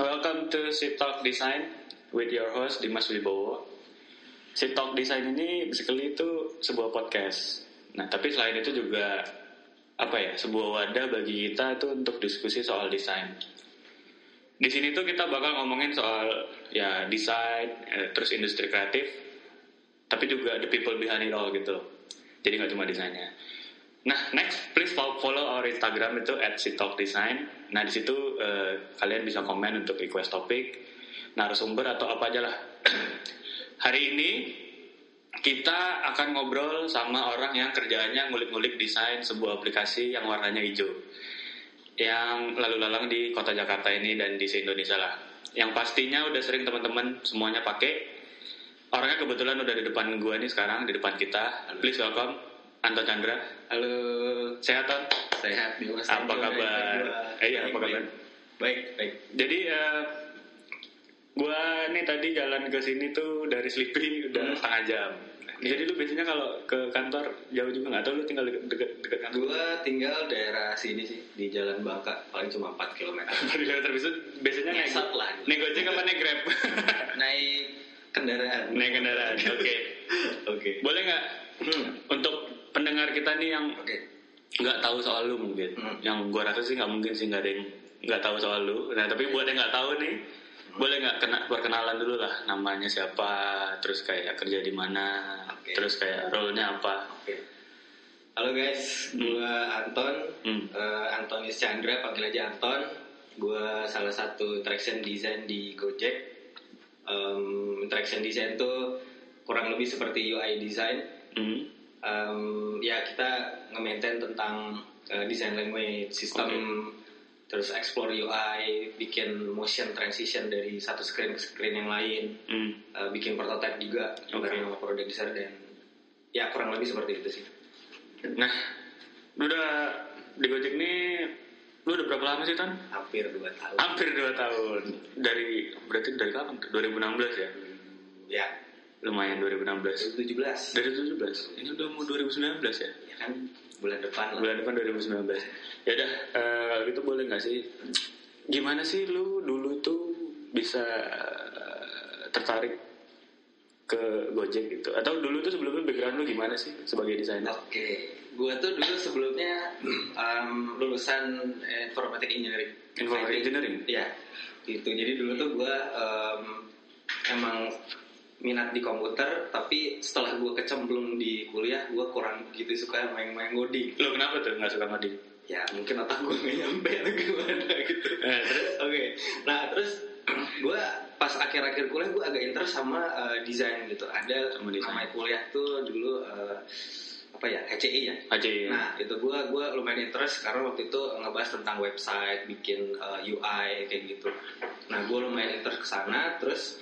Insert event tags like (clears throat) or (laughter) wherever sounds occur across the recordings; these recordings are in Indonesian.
welcome to Sip Talk Design with your host Dimas Wibowo. Sip Talk Design ini basically itu sebuah podcast. Nah, tapi selain itu juga apa ya, sebuah wadah bagi kita itu untuk diskusi soal desain. Di sini tuh kita bakal ngomongin soal ya desain, eh, terus industri kreatif, tapi juga the people behind it all gitu. Jadi nggak cuma desainnya. Nah, next please fo- follow our Instagram itu @sitalkdesign. Nah, di situ eh, kalian bisa komen untuk request topik, narasumber atau apa aja lah. (clears throat) Hari ini kita akan ngobrol sama orang yang kerjaannya ngulik-ngulik desain sebuah aplikasi yang warnanya hijau. Yang lalu lalang di kota Jakarta ini dan di se-Indonesia lah. Yang pastinya udah sering teman-teman semuanya pakai. Orangnya kebetulan udah di depan gua nih sekarang, di depan kita. Please welcome Anton Chandra. Halo, Sehat, Ton? sehat mas. Apa kabar? Eh, iya, apa kabar? Baik, baik. Jadi eh, gua nih tadi jalan ke sini tuh dari Sleepy (laughs) udah Hmm. setengah jam. Jadi lu biasanya kalau ke kantor jauh juga nggak tahu lu tinggal deket, deket, deket kantor. Gua tinggal daerah sini sih di Jalan Bangka, paling cuma 4 km. (laughs) Di kilometer biasa biasanya naik lah. naik gojek apa naik grab? (laughs) Naik kendaraan. naik kendaraan. Oke. Oke. Boleh nggak Hmm. untuk pendengar kita nih yang nggak tahu soal lu mungkin, Hmm. yang gua rasa sih nggak mungkin sih nggak ada yang nggak tahu soal lu. Nah tapi buat yang nggak tahu nih, boleh nggak kena perkenalan dulu lah namanya siapa, terus kayak kerja di mana, Oke. terus kayak role-nya apa. Oke. Halo guys, gua Anton. Hmm. Eh, Antonis Chandra, panggil aja Anton. Gua salah satu interaction design di Gojek. Em, interaction design tuh kurang lebih seperti UI design. Hmm. Em, ya kita nge-maintain tentang eh, design language, sistem, terus explore UI, bikin motion transition dari satu screen ke screen yang lain, Hmm. eh, bikin prototype juga Oke. bareng sama product designer dan ya kurang lebih seperti itu sih. Nah, lu udah di Gojek nih, lu udah berapa lama sih Tan? Hampir dua tahun. Hampir 2 tahun. Dari berarti dari kapan? tuh? 2016 ya? Ya, Lumayan 2016. 2017. Dari 17. Ini udah mau 2019 ya? Ya kan bulan depan lah. Bulan depan 2019. Ya udah, eh, kalau gitu boleh nggak sih? Gimana sih lu dulu tuh bisa eh, tertarik ke Gojek gitu? Atau dulu tuh sebelumnya background lu gimana sih sebagai desainer? Oke, gua tuh dulu sebelumnya em, lulusan informatik engineering. Informatik engineering? Iya, gitu. Jadi dulu tuh gua em, emang minat di komputer, tapi setelah gua kecemplung di kuliah, gua kurang begitu suka main-main ngoding. Lu kenapa tuh nggak suka ngoding? Ya mungkin otak gua nggak nyampe atau gimana gitu. (laughs) Eh, terus? Oke, nah terus (clears throat) gue pas akhir-akhir kuliah gue agak interest sama eh, desain gitu. Ada namanya kuliah tuh dulu eh, apa ya HCI ya. Aja ya. Nah itu gue gua lumayan interest karena waktu itu ngebahas tentang website, bikin eh, UI kayak gitu. Nah gue lumayan interest ke sana. Terus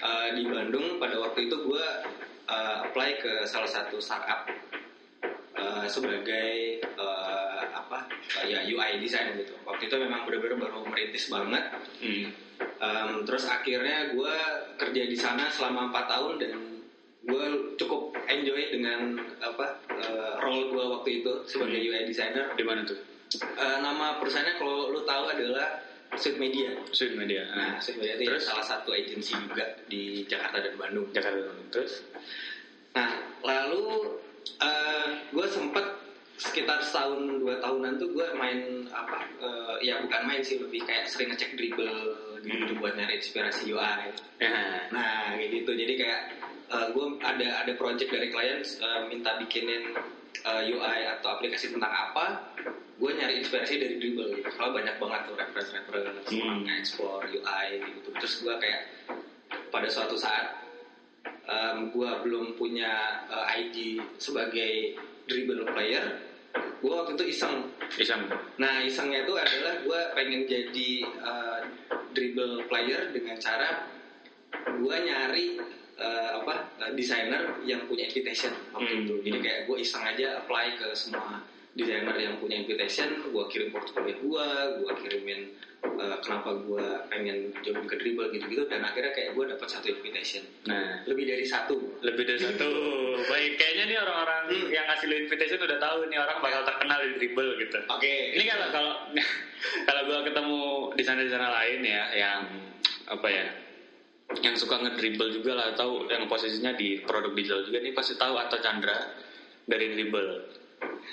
eh, di Bandung pada waktu itu gue eh, apply ke salah satu startup eh, sebagai eh, apa eh, ya UI design gitu. Waktu itu memang benar-benar baru merintis banget. Hmm. Um, terus akhirnya gue kerja di sana selama 4 tahun dan gue cukup enjoy dengan apa uh, role gue waktu itu sebagai Hmm. UI designer. Di mana tuh? Uh, nama perusahaannya kalau lu tahu adalah Sweet Media. Sweet Media. Nah, Nah, Sweet Media itu Terus? salah satu agensi juga di Jakarta dan Bandung. Jakarta. Terus? Nah, lalu gue sempet sekitar setahun dua tahunan tuh gue main apa eh, ya bukan main sih lebih kayak sering ngecek dribble gitu Hmm. buat nyari inspirasi UI. Ya. Nah kayak gitu jadi kayak gue ada ada project dari klien eh, minta bikinin eh, UI atau aplikasi tentang apa, gue nyari inspirasi dari dribble gitu. Kalau banyak banget tuh reference-reference Hmm. hmm. explore UI gitu. Terus gue kayak pada suatu saat gue belum punya eh, ID sebagai dribble player, gue waktu itu iseng Isam. Nah isengnya itu adalah gue pengen jadi uh, dribble player dengan cara gue nyari uh, apa uh, desainer yang punya invitation waktu Hmm. itu. Jadi kayak gue iseng aja apply ke semua desainer yang punya invitation gue kirim portfolio gue gue kirimin uh, kenapa gue pengen join ke dribble gitu-gitu dan akhirnya kayak gue dapat satu invitation Nah, lebih dari satu lebih dari satu. (laughs) Baik, kayaknya nih orang-orang Hmm. yang ngasih lu invitation udah tahu nih orang bakal terkenal di dribble gitu. oke Ini kalau kalau (laughs) kalau gue ketemu di sana di sana lain ya yang apa ya yang suka ngedribble juga lah atau yang posisinya di produk digital juga nih pasti tahu atau Chandra dari dribble.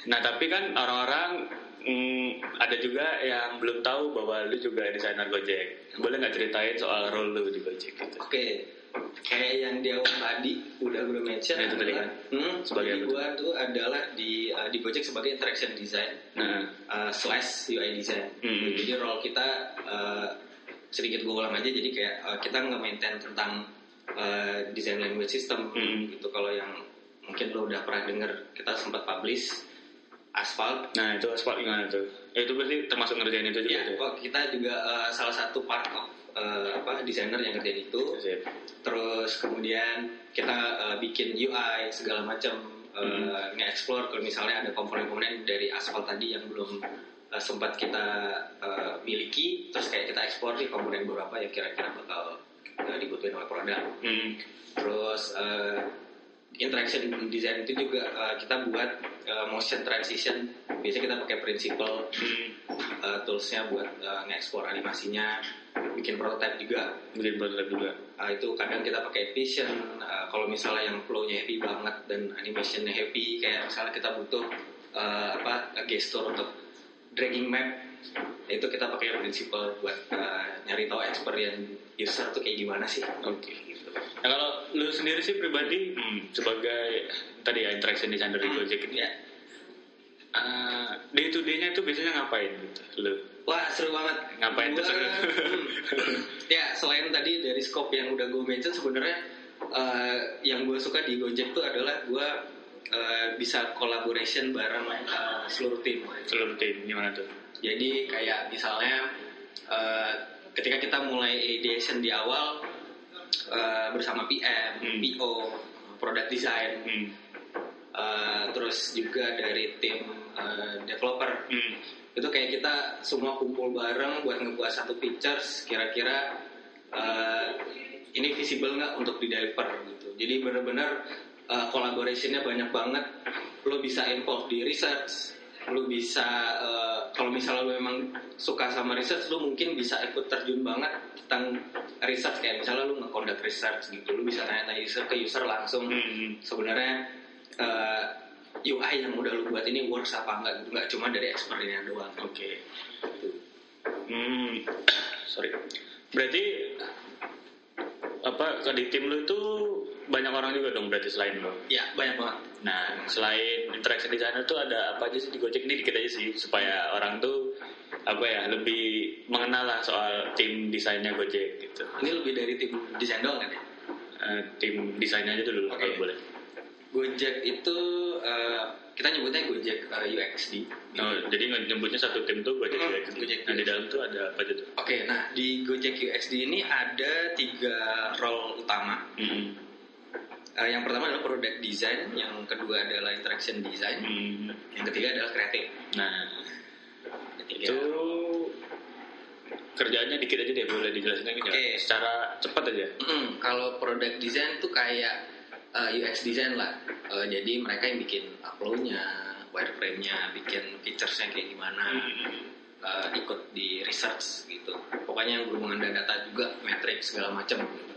Nah tapi kan orang-orang mm, ada juga yang belum tahu bahwa lu juga desainer Gojek. Boleh nggak ceritain soal role lu di Gojek gitu? Oke, kayak yang di awal tadi udah gue mention Ya, itu tadi adalah, hmm, Sebagai gue tuh adalah di uh, di Gojek sebagai interaction design Nah, uh, slash UI design. Hmm. Jadi role kita uh, sedikit gue ulang aja, jadi kayak uh, kita nge-maintain tentang uh, design language system Hmm. gitu. Kalau yang mungkin lo udah pernah denger, kita sempat publish Asphalt. nah itu aspal gimana tuh? Eh, itu berarti termasuk ngerjain itu juga Ya, kok kita juga uh, salah satu part of uh, apa desainer yang ngerjain itu. Sip. terus kemudian kita uh, bikin UI segala macam uh, Hmm. nge-explore kalau misalnya ada komponen-komponen dari aspal tadi yang belum uh, sempat kita uh, miliki terus kayak kita explore nih komponen beberapa yang kira-kira bakal uh, dibutuhin oleh produk Hmm. terus uh, interaction design itu juga uh, kita buat uh, motion transition biasanya kita pakai principle Hmm. uh, toolsnya buat uh, nge-explore animasinya bikin prototype juga Bikin prototype juga. Nah, itu kadang kita pakai vision uh, kalau misalnya yang flow-nya happy banget dan animationnya happy kayak misalnya kita butuh uh, apa gesture untuk dragging map ya itu kita pakai principle buat uh, nyari tahu experience user tuh kayak gimana sih Oke. gitu Nah kalau lu sendiri sih pribadi hmm, sebagai tadi ya interaction designer di Gojek ini ya uh, day to day-nya itu biasanya ngapain gitu lu? wah seru banget Ngapain tuh seru? (laughs) hmm. ya selain tadi dari scope yang udah gue mention sebenarnya uh, yang gue suka di Gojek tuh adalah gue uh, bisa collaboration bareng uh, seluruh tim Seluruh tim gimana tuh? Jadi kayak misalnya eh, ketika kita mulai ideation di awal eh, bersama PM, Hmm. PO, product design, Hmm. eh, terus juga dari tim eh, developer, Hmm. itu kayak kita semua kumpul bareng buat ngebuat satu features kira-kira eh, ini visible nggak untuk di deliver gitu. Jadi benar-benar eh, collaborationnya banyak banget. Lo bisa involve di research, lo bisa eh, kalau misalnya lo memang suka sama research, lo mungkin bisa ikut terjun banget tentang research kayak misalnya lo nge-conduct research gitu, lo bisa tanya-tanya user ke user langsung Hmm. sebenarnya eh, UI yang udah lu buat ini works apa enggak gitu nggak cuma dari experience doang Oke. Hmm. Sorry. Berarti apa di tim lu itu banyak orang juga dong berarti selain lu? ya banyak banget Nah, selain interaction designer tuh ada apa aja sih di Gojek ini dikit aja sih supaya orang tuh apa ya lebih mengenal lah soal tim desainnya Gojek gitu. ini lebih dari tim desain doang kan ya Eh, tim desainnya aja dulu Oke. kalau boleh. Gojek itu eh, kita nyebutnya Gojek eh, UXD Oh, jadi nyebutnya satu tim tuh Gojek Hmm, UXD. Gojek Nah, di dalam tuh ada apa aja tuh? Oke, nah di Gojek UXD ini ada tiga role utama. Hmm. Eh, yang pertama adalah product design, yang kedua adalah interaction design, Hmm. yang ketiga adalah kreatif. Nah, Ketiga. itu kerjaannya dikit aja deh boleh dijelasin lagi? Oke. Secara cepat aja. Mm, kalau product design tuh kayak uh, UX design lah. Uh, jadi mereka yang bikin uploadnya, wireframe-nya, bikin features-nya kayak gimana, uh, ikut di research gitu. Pokoknya yang berhubungan dengan data juga, metric segala macam. Gitu.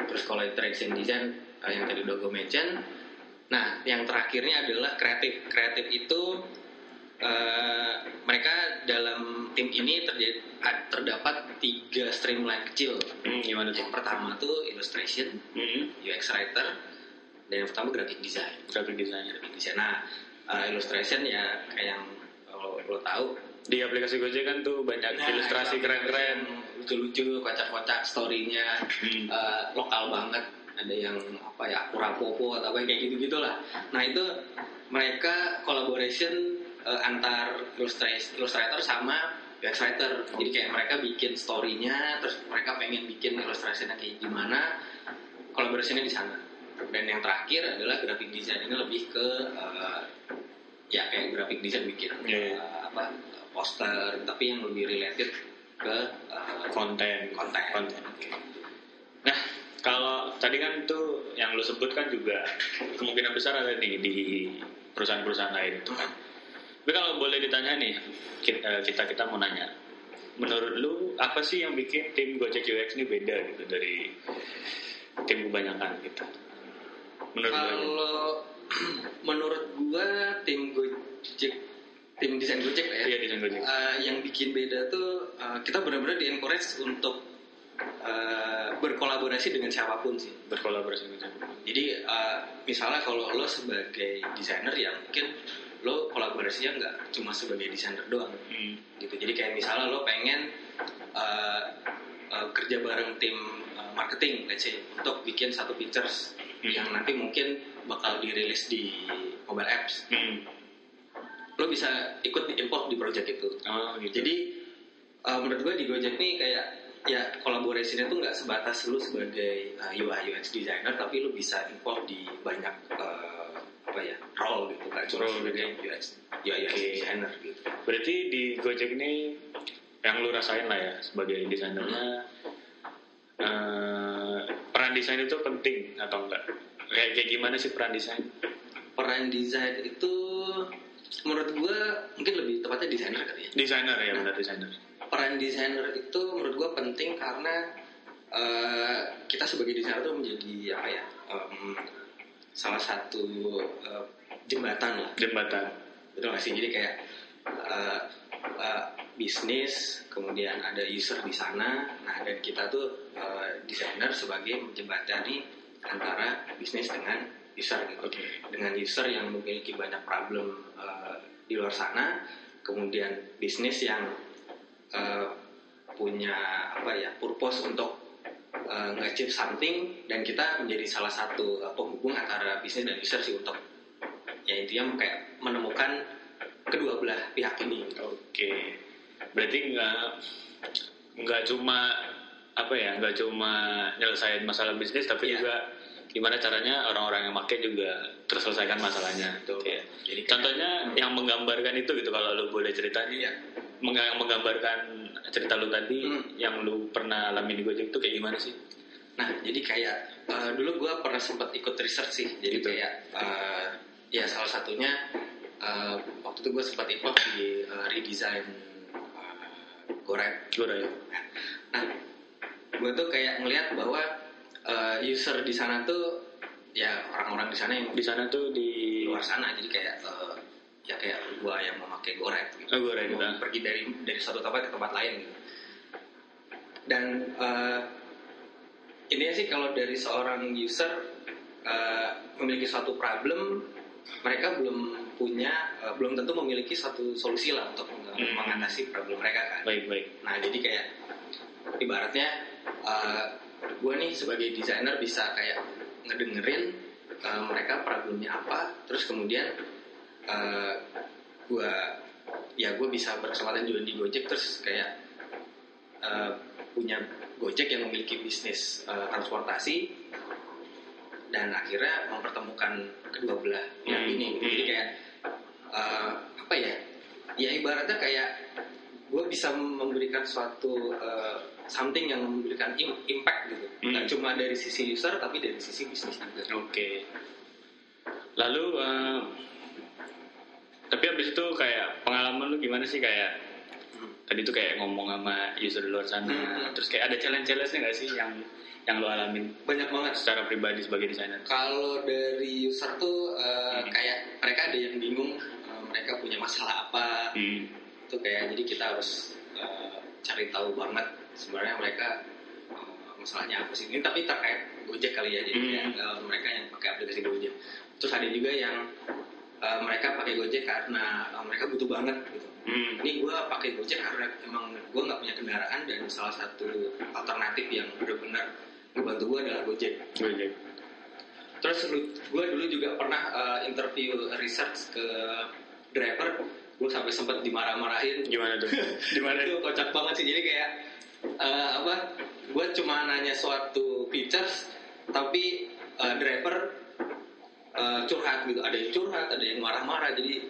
Terus kalau interaction design uh, yang tadi udah gue mention, nah yang terakhirnya adalah kreatif. Kreatif itu uh, mereka dalam tim ini terjadi terdapat tiga streamline kecil Hmm, gimana tuh? yang pertama tuh illustration, Hmm. UX writer, dan yang pertama graphic design. Graphic design. Graphic design. Nah, uh, illustration ya kayak yang kalau lo tahu Di aplikasi Gojek kan tuh banyak nah, ilustrasi keren-keren. lucu-lucu, kocak-kocak story-nya Hmm. uh, lokal banget. Ada yang apa ya, Popo atau apa kayak gitu gitulah. Nah, itu mereka collaboration uh, antar illustrator, illustrator sama UX writer. Jadi kayak mereka bikin story-nya, terus mereka pengen bikin illustrationnya kayak gimana, collaborationnya di sana. Dan yang terakhir adalah graphic design. Ini lebih ke uh, ya kayak graphic design bikin Iya, iya. uh, apa poster tapi yang lebih related ke uh, konten. Konten. konten. Oke. Nah kalau tadi kan tuh yang lu sebut kan juga kemungkinan besar ada di di perusahaan-perusahaan lain itu kan tapi kalau boleh ditanya nih kita kita, kita mau nanya. Menurut lu apa sih yang bikin tim Gojek UX ini beda gitu dari tim kebanyakan gitu menurut kalau (clears throat) menurut gua tim Gojek tim desain Gojek ya iya desain Gojek Uh, yang bikin beda tuh uh, kita benar-benar di encourage untuk uh, berkolaborasi dengan siapa pun sih. berkolaborasi dengan siapa? Jadi uh, misalnya kalau lo sebagai desainer ya mungkin lo kolaborasinya nggak cuma sebagai desainer doang Hmm. gitu. Jadi kayak misalnya lo pengen uh, uh, kerja bareng tim uh, marketing, let's say untuk bikin satu features Hmm. yang nanti mungkin bakal dirilis di mobile apps. Hmm. Lo bisa ikut di import di project itu. Oh gitu. Jadi uh, menurut gue di Gojek nih kayak ya kolaborasinya tuh nggak sebatas lu sebagai uh, UI UX designer tapi lu bisa import di banyak uh, apa ya role gitu kan cuma sebagai UX UI UX Oke. designer gitu. Berarti di Gojek ini yang lu rasain lah ya sebagai desainernya eh, peran desain itu penting atau enggak? Kayak kayak gimana sih peran desain? Peran desain itu menurut gue mungkin lebih tepatnya desainer kali ya. Desainer ya benar desainer. Peran desainer itu menurut gue penting karena uh, kita sebagai desainer tuh menjadi apa ya um, salah satu uh, jembatan lah Jembatan. betul nggak sih jadi kayak uh, uh, bisnis kemudian ada user di sana nah dan kita tuh uh, desainer sebagai menjembatani antara bisnis dengan user gitu Oke. dengan user yang memiliki banyak problem uh, di luar sana kemudian bisnis yang uh, punya apa ya purpose untuk uh, nge-achieve something dan kita menjadi salah satu uh, penghubung antara bisnis dan user sih untuk ya intinya kayak menemukan kedua belah pihak ini gitu. Oke. Berarti nggak nggak cuma apa ya nggak cuma nyelesain masalah bisnis tapi Iya. juga gimana caranya orang-orang yang pakai juga terselesaikan masalahnya. Betul. Oke. Jadi kayak- Contohnya yang menggambarkan itu gitu kalau lu boleh ceritanya Iya. meng- yang menggambarkan cerita lu tadi Hmm. yang lu pernah alami di Gojek itu kayak gimana sih? Nah, jadi kayak eh, dulu gue pernah sempat ikut research sih. Jadi Gitu. kayak eh, ya salah satunya eh, waktu itu gue sempat ikut di eh, redesign uh. Gue ya. Nah, gue tuh kayak ngelihat bahwa eh, user di sana tuh ya orang-orang di sana yang Di sana tuh di luar sana. Jadi kayak eh, ya kayak gue yang memakai Gorek. Gitu. Oh, Gorek, Mau gitu. pergi dari dari satu tempat ke tempat lain. Gitu. Dan eh, intinya sih kalau dari seorang user eh, memiliki suatu problem, mereka belum punya, eh, belum tentu memiliki satu solusi lah untuk eh, Hmm. mengatasi problem mereka kan. baik baik. Nah jadi kayak ibaratnya gue nih sebagai desainer bisa kayak ngedengerin uh, mereka problemnya apa, terus kemudian gue ya gue bisa berkesempatan juga di Gojek terus kayak uh, punya Gojek yang memiliki bisnis uh, transportasi dan akhirnya mempertemukan kedua belah pihak Hmm. ini jadi kayak uh, apa ya ya ibaratnya kayak gue bisa memberikan suatu uh, something yang memberikan im- impact gitu Hmm. nggak cuma dari sisi user tapi dari sisi bisnis juga Oke. Lalu eh, tapi abis itu kayak pengalaman lu gimana sih kayak tadi tuh kayak ngomong sama user luar sana, Hmm. terus kayak ada challenge-challenge nggak sih yang yang lu alamin banyak banget secara pribadi sebagai desainer? kalau dari user tuh uh, Hmm. kayak mereka ada yang bingung uh, mereka punya masalah apa Hmm. itu kayak jadi kita harus uh, cari tahu banget sebenarnya mereka uh, masalahnya apa sih ini tapi terkait Gojek kali ya jadi Hmm. kayak, uh, mereka yang pakai aplikasi Gojek terus ada juga yang uh, mereka pakai Gojek karena uh, mereka butuh banget gitu Hmm. ini gue pakai Gojek karena emang gue nggak punya kendaraan dan salah satu alternatif yang benar-benar ngebantu gue adalah Gojek Gojek. Terus gue dulu juga pernah uh, interview research ke driver, gue sampai sempat dimarah-marahin. Gimana tuh? (laughs) Gimana? Itu kocak banget sih. Jadi kayak uh, apa? Gue cuma nanya suatu features, tapi uh, driver uh, curhat gitu. Ada yang curhat, ada yang marah-marah. Jadi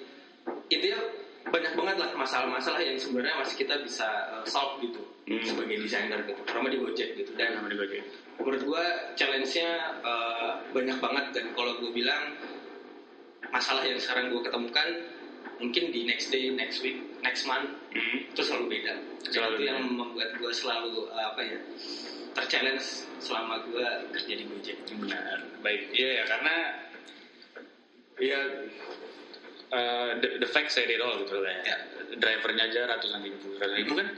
itu ya banyak banget lah masalah-masalah yang sebenarnya masih kita bisa uh, solve gitu Hmm. sebagai desainer gitu terutama di Gojek gitu dan di Gojek. menurut gue challenge-nya uh, banyak banget dan kalau gue bilang masalah yang sekarang gue ketemukan mungkin di next day, next week, next month Hmm. itu selalu beda. Selalu itu beda. yang membuat gue selalu uh, apa ya terchallenge selama gue kerja di Gojek. Benar. Baik. Iya ya karena ya uh, the, the fact said it all gitu kayak Ya. drivernya aja ratusan ribu ratusan ribu kan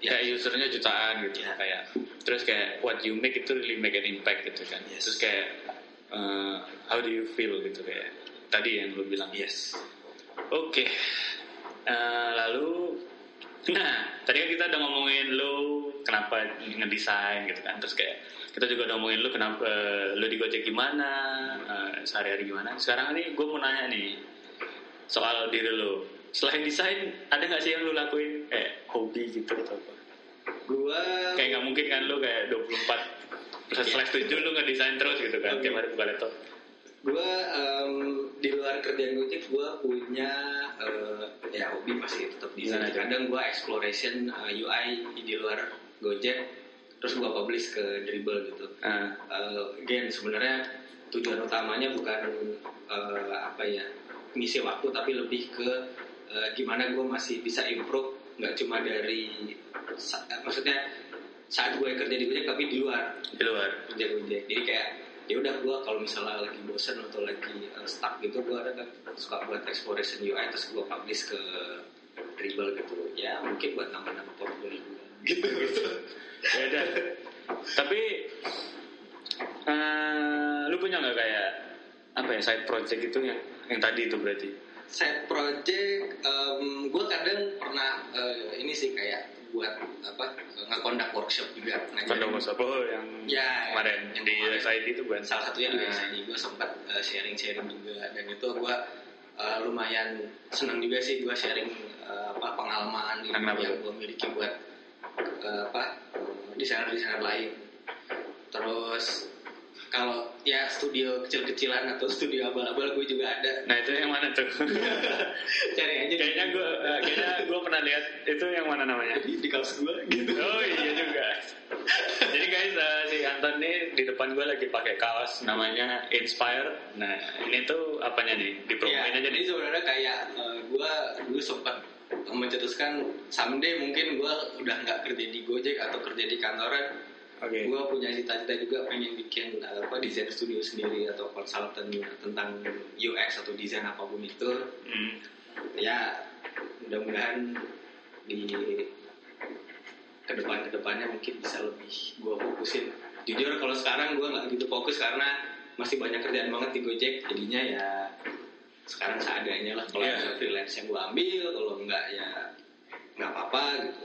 Ya. kayak usernya jutaan gitu Ya. kayak terus kayak what you make itu really make an impact gitu kan Yes. terus kayak uh, how do you feel gitu kayak tadi yang lu bilang Yes. Oke. Eh, lalu, nah tadi kan kita udah ngomongin lu kenapa ngedesain gitu kan, terus kayak kita juga udah ngomongin lu kenapa eh, lu di Gojek gimana, eh, sehari-hari gimana. Sekarang nih gue mau nanya nih soal diri lu. Selain desain, ada nggak sih yang lu lakuin kayak hobi gitu atau apa? Gue Kayak nggak mungkin kan lu kayak 24 Iya. slash 7 lu ngedesain terus gitu kan, Oke. tiap hari buka laptop. Gue di luar kerjaan Gojek gue punya eh, ya hobi masih tetap desain. Gimana tuh? Kadang gue exploration eh, UI di luar Gojek, terus gue publish ke Dribble gitu. Ah, Eh, again sebenarnya tujuan utamanya bukan eh, apa ya misi waktu tapi lebih ke eh, gimana gue masih bisa improve nggak cuma dari sa- maksudnya saat gue kerja di Gojek tapi di luar di luar. kerja Gojek jadi kayak ya udah gue kalau misalnya lagi bosen atau lagi uh, stuck gitu gue ada kan suka buat exploration UI terus gue publish ke Dribble gitu? Ya mungkin buat nambah-nambah portfolio gue gitu gitu. Ya udah. Tapi eh, lu punya nggak kayak apa ya side project itu yang yang tadi itu berarti? Side project gue kadang pernah uh, ini sih kayak buat apa ngekondak workshop juga. Pada WhatsApp oh yang Ya, kemarin yang di. USID itu bukan? Salah satunya di Ah. desa ini gue sempat uh, sharing-sharing juga. Dan itu gue uh, lumayan senang juga sih gue sharing uh, apa pengalaman ilmu Kenapa yang gue miliki buat uh, apa desainer-desainer lain. Terus kalau ya studio kecil-kecilan atau studio abal-abal gue juga ada. Nah itu yang mana tuh? (laughs) Cari aja di- kayaknya gue kayaknya gue pernah lihat? Itu yang mana namanya? Di, di kaos gue gitu. Oh iya juga. Jadi guys eh, si Anton nih di depan gue lagi pakai kaos namanya Inspire. Nah ini tuh apanya nih? Dipromoin Iya, aja jadi nih sebenarnya kayak gue dulu sempat mencetuskan someday mungkin gue udah nggak kerja di Gojek atau kerja di kantoran. Oke. Gue punya cita-cita juga pengen bikin uh, apa desain studio sendiri atau konsultan tentang UX atau desain apa pun itu. Hmm. ya mudah-mudahan di ke depan ke depannya mungkin bisa lebih gue fokusin jujur kalau sekarang gue nggak gitu fokus karena masih banyak kerjaan banget di Gojek jadinya ya sekarang seadanya lah kalau ada freelance yang gue ambil kalau enggak ya nggak apa-apa gitu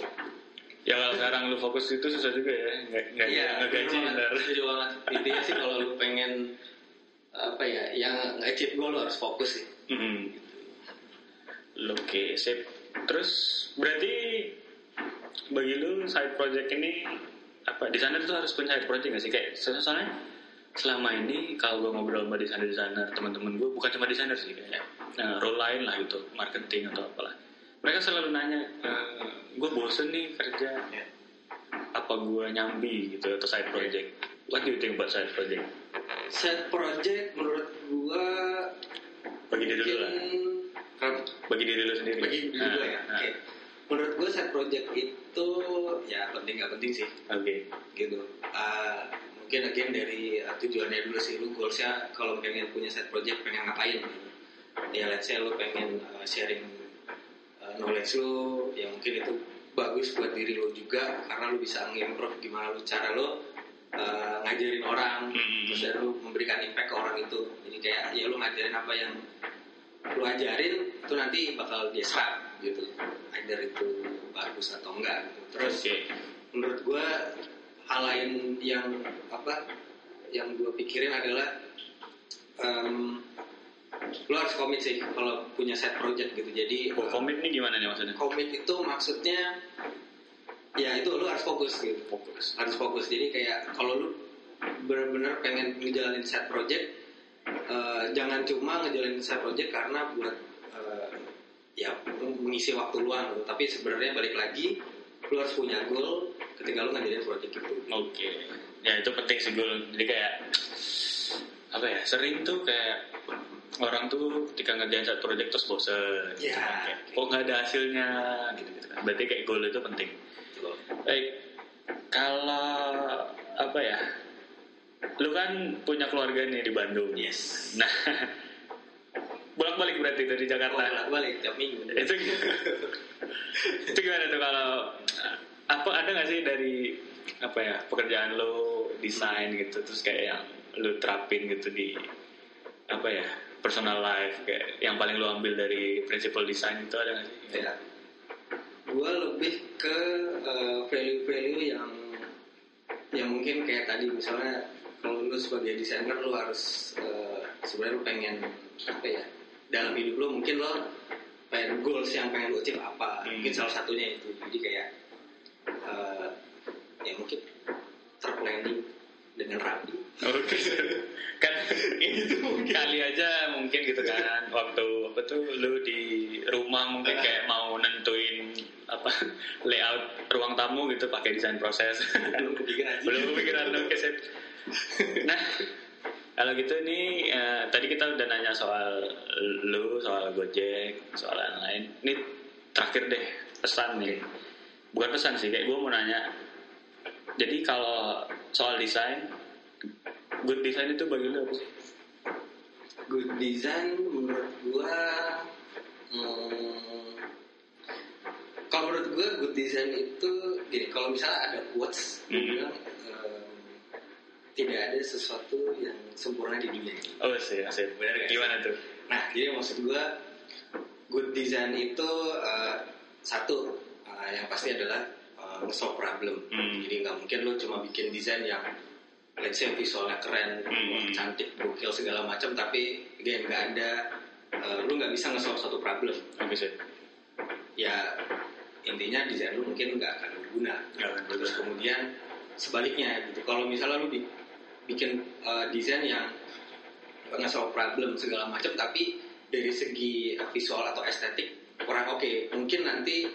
ya kalau sekarang lu fokus itu susah juga ya nggak nggak nggak gaji bener banget. Intinya sih kalau lu pengen apa ya, yang achieve goal lu harus fokus sih. Hmm. Oke, sip. Terus berarti bagi lu side project ini apa desainer itu harus punya side project gak sih? Kayak so- soalnya selama ini kalau gue ngobrol sama desainer desainer teman-teman gue bukan cuma desainer sih kayak nah, role lain lah gitu marketing atau apalah. Mereka selalu nanya gue bosen nih kerja. Apa gue nyambi gitu atau side project? What do you think about side project? Set project menurut gua bagi diri lu lah? Bagi diri lu sendiri bagi diri Nah, ya. nah, Oke. Menurut gua set project itu ya penting nggak penting sih oke gitu. Ah, mungkin again dari uh, tujuannya dulu sih lu goalsnya kalau pengen punya set project pengen ngapain gitu. ya let's say lu pengen uh, sharing uh, knowledge lu ya mungkin itu bagus buat diri lu juga karena lu bisa ngimprove gimana lu cara lu uh, ngajarin orang Hmm. terus dan lu memberikan impact ke orang itu jadi kayak ya lu ngajarin apa yang lu ajarin itu nanti bakal dia serap gitu either itu bagus atau enggak gitu. terus Oke. menurut gue hal lain yang apa yang gue pikirin adalah em, lo harus komit sih kalau punya set project gitu jadi Oh, komit nih gimana nih maksudnya? komit itu maksudnya ya itu lo harus fokus gitu Fokus. harus fokus jadi kayak kalau lu benar-benar pengen ngejalanin set project eh, jangan cuma ngejalanin set project karena buat eh, ya mengisi waktu luang gitu. tapi sebenarnya balik lagi lu harus punya goal ketika lu ngajarin project itu Oke. Ya itu penting sih gue. Jadi kayak apa ya? Sering tuh kayak orang tuh ketika ngerjain satu project terus bosen. gitu Ya. kan. Kayak, Kok nggak ada hasilnya gitu gitu kan. Berarti kayak goal itu penting. Baik. Kalau apa ya? Lu kan punya keluarga nih di Bandung. yes Nah, (laughs) bolak-balik berarti dari Jakarta. balik balik tiap minggu itu itu gimana tuh kalau apa ada nggak sih dari apa ya pekerjaan lo desain gitu terus kayak yang lo terapin gitu di apa ya personal life kayak yang paling lo ambil dari prinsipal desain itu ada nggak sih? ya gue lebih ke eh, value-value yang yang mungkin kayak tadi misalnya kalau lu sebagai desainer lu harus eh, sebenarnya lu pengen apa ya dalam hidup lu mungkin lo pengen goals yang pengen lu achieve apa. Hmm. mungkin salah satunya itu. Jadi kayak eh, ya mungkin terplanning dengan rapi. Oke. (laughs) kan itu kali aja mungkin gitu kan. Waktu apa tuh lu di rumah mungkin kayak mau nentuin apa (laughs) layout ruang tamu gitu pakai desain proses. Belum kepikiran. (laughs) Belum kepikiran oke sip nah kalau gitu nih eh, tadi kita udah nanya soal lu soal gojek soal lain-lain ini terakhir deh pesan nih. Bukan pesan sih kayak gue mau nanya. Jadi kalau soal desain good design itu bagi lu apa sih? Good design menurut gua hmm, kalau menurut gua good design itu gini kalau misalnya ada quotes gua Hmm. bilang em, tidak ada sesuatu yang sempurna di dunia ini oh sih sih Bener nggak gimana tuh nah jadi maksud gua good design itu eh, satu eh, yang pasti adalah eh, solve problem Hmm. jadi nggak mungkin lo cuma bikin desain yang let's say visualnya keren, Hmm. cantik, gokil segala macam, tapi again nggak ada, eh, lu nggak bisa nge-solve satu problem. oke sih Ya intinya desain lu mungkin nggak akan berguna. Akan Terus kemudian sebaliknya gitu, kalau misalnya lu bikin eh, desain yang nge-solve problem segala macam, tapi dari segi visual atau estetik kurang oke, mungkin nanti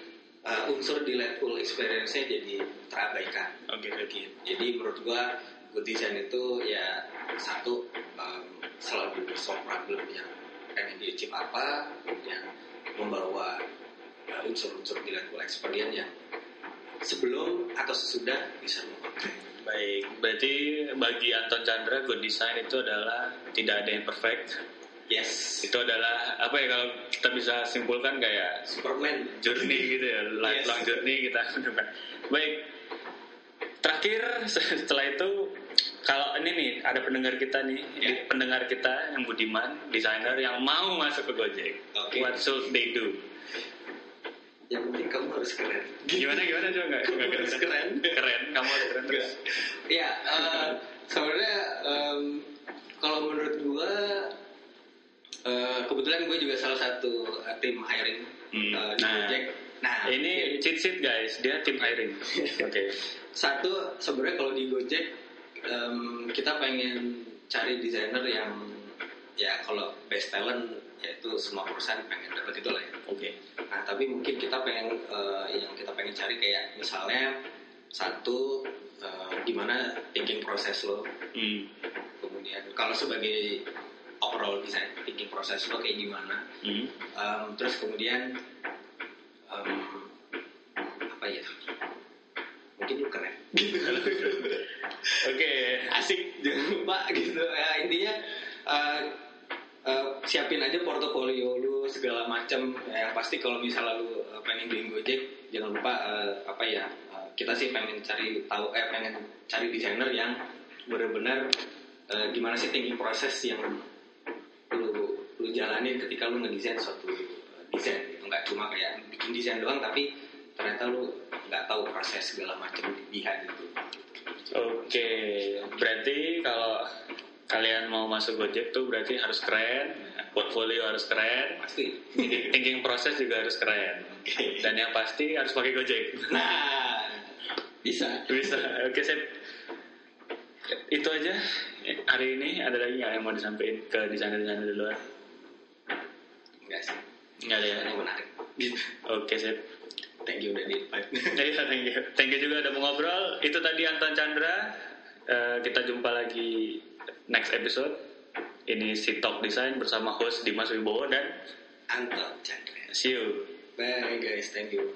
eh, unsur delightful experience-nya jadi terabaikan. oke oke Gitu. Jadi menurut gua good design itu ya satu um, selalu solve problem yang pengen di achieve apa, kemudian membawa uh, unsur-unsur delightful experience yang sebelum atau sesudah bisa memakai. baik berarti bagi Anton Chandra good design itu adalah tidak ada yang perfect Yes, itu adalah apa ya kalau kita bisa simpulkan kayak Superman. journey gitu ya lifelong Yes. journey kita (laughs) menemukan baik terakhir setelah itu kalau ini nih ada pendengar kita nih Ya. pendengar kita yang budiman desainer yang mau masuk ke Gojek Oke. what should they do Yang penting kamu harus keren. gimana gimana coba nggak Kamu nggak harus keren. keren kamu harus keren terus Ya, eh, sebenarnya em, kalau menurut gua eh, kebetulan gue juga salah satu eh, tim hiring Hmm, eh, di nah. Gojek. Nah, ini cheat sheet guys dia tim hiring (laughs) oke satu sebenarnya kalau di Gojek em, kita pengen cari desainer yang ya kalau best talent yaitu semua perusahaan pengen dapat itu lah ya. oke Nah tapi mungkin kita pengen eh, yang kita pengen cari kayak misalnya satu eh, gimana thinking proses lo, hmm. kemudian kalau sebagai overall design thinking proses lo kayak gimana, Hmm. Em, terus kemudian em, apa ya? Mungkin lu keren. (laughs) oke asik jangan lupa gitu ya intinya eh, siapin aja portofolio lu segala macam ya pasti kalau misalnya lu eh, pengen join Gojek jangan lupa eh, apa ya eh, kita sih pengen cari tahu eh pengen cari desainer yang benar-benar eh, gimana sih thinking proses yang lu lu jalanin ketika lu ngedesain suatu desain. Gitu nggak cuma kayak bikin desain doang tapi ternyata lu nggak tahu proses segala macam behind itu. Oke, berarti kalau kalian mau masuk Gojek tuh berarti harus keren, portfolio harus keren, pasti thinking proses juga harus keren, dan yang pasti harus pakai Gojek. Nah, bisa. Bisa, oke sip. Itu aja hari ini ada lagi nggak yang mau disampaikan ke desainer-desainer di luar? Enggak sih. Nggak ada ya. Menarik. gitu Oke sip. thank you udah di invite Iya, thank you. Thank you juga udah mau ngobrol. Itu tadi Anton Chandra. Eh, kita jumpa lagi next episode. Ini si Talk Design bersama host Dimas Wibowo dan Anton Chandra. See you. bye guys. Thank you